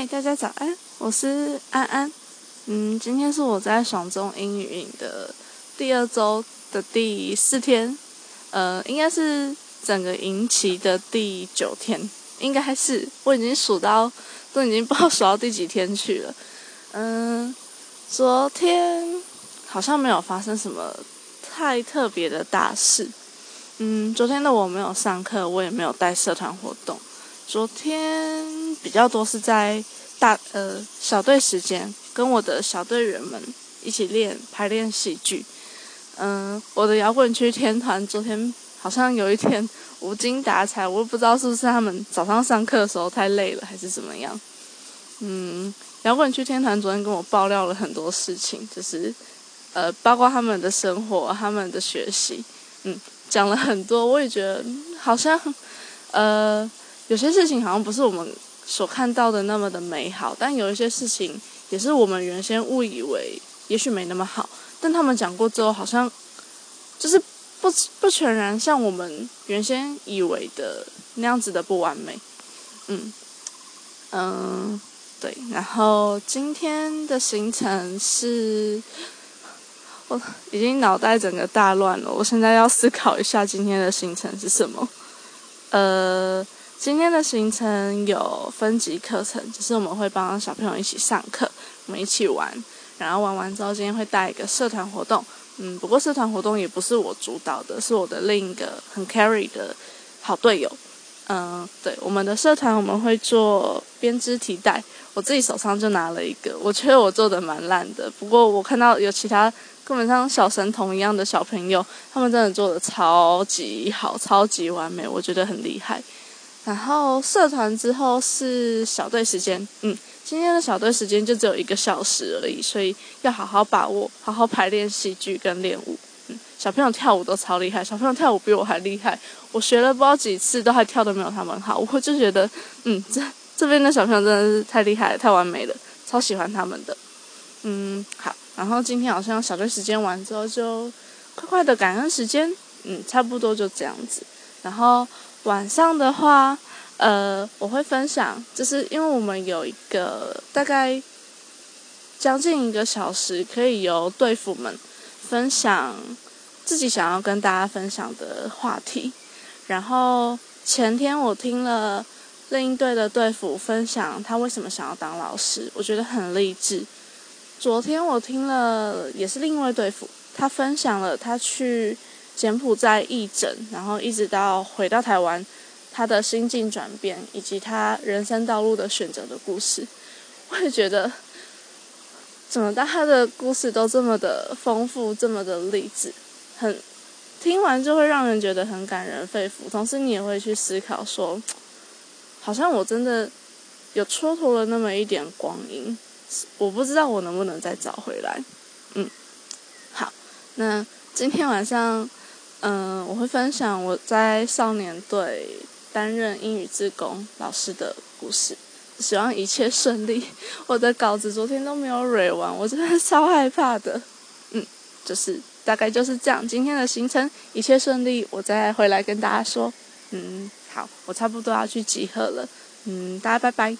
嗨，大家早安，我是安安。嗯，今天是我在爽中英语营的第二周的第四天，呃，应该是整个营期的第九天，应该是我已经数到都已经不知道数到第几天去了。嗯，昨天好像没有发生什么太特别的大事。嗯，昨天的我没有上课，我也没有带社团活动。昨天比较多是在大呃小队时间，跟我的小队员们一起练排练戏剧。嗯，我的摇滚区天团昨天好像有一天无精打采，我也不知道是不是他们早上上课的时候太累了，还是怎么样。嗯，摇滚区天团昨天跟我爆料了很多事情，就是呃包括他们的生活、他们的学习，嗯，讲了很多，我也觉得好像呃。有些事情好像不是我们所看到的那么的美好，但有一些事情也是我们原先误以为也许没那么好，但他们讲过之后，好像就是不不全然像我们原先以为的那样子的不完美。嗯嗯，对。然后今天的行程是，我已经脑袋整个大乱了，我现在要思考一下今天的行程是什么。呃。今天的行程有分级课程，就是我们会帮小朋友一起上课，我们一起玩，然后玩完之后，今天会带一个社团活动。嗯，不过社团活动也不是我主导的，是我的另一个很 carry 的好队友。嗯，对，我们的社团我们会做编织提袋，我自己手上就拿了一个，我觉得我做的蛮烂的。不过我看到有其他根本像小神童一样的小朋友，他们真的做的超级好，超级完美，我觉得很厉害。然后社团之后是小队时间，嗯，今天的小队时间就只有一个小时而已，所以要好好把握，好好排练戏剧跟练舞。嗯，小朋友跳舞都超厉害，小朋友跳舞比我还厉害，我学了不知道几次，都还跳的没有他们好。我就觉得，嗯，这这边的小朋友真的是太厉害了，太完美了，超喜欢他们的。嗯，好，然后今天好像小队时间完之后就快快的感恩时间，嗯，差不多就这样子，然后。晚上的话，呃，我会分享，就是因为我们有一个大概将近一个小时，可以由队服们分享自己想要跟大家分享的话题。然后前天我听了另一队的队服分享他为什么想要当老师，我觉得很励志。昨天我听了也是另一位队服，他分享了他去。柬埔寨义诊，然后一直到回到台湾，他的心境转变以及他人生道路的选择的故事，我也觉得，怎么大他的故事都这么的丰富，这么的励志，很听完就会让人觉得很感人肺腑。同时，你也会去思考说，好像我真的有蹉跎了那么一点光阴，我不知道我能不能再找回来。嗯，好，那今天晚上。嗯，我会分享我在少年队担任英语自工老师的故事，希望一切顺利。我的稿子昨天都没有蕊完，我真的 超害怕的。嗯，就是大概就是这样。今天的行程一切顺利，我再回来跟大家说。嗯，好，我差不多要去集合了。嗯，大家拜拜。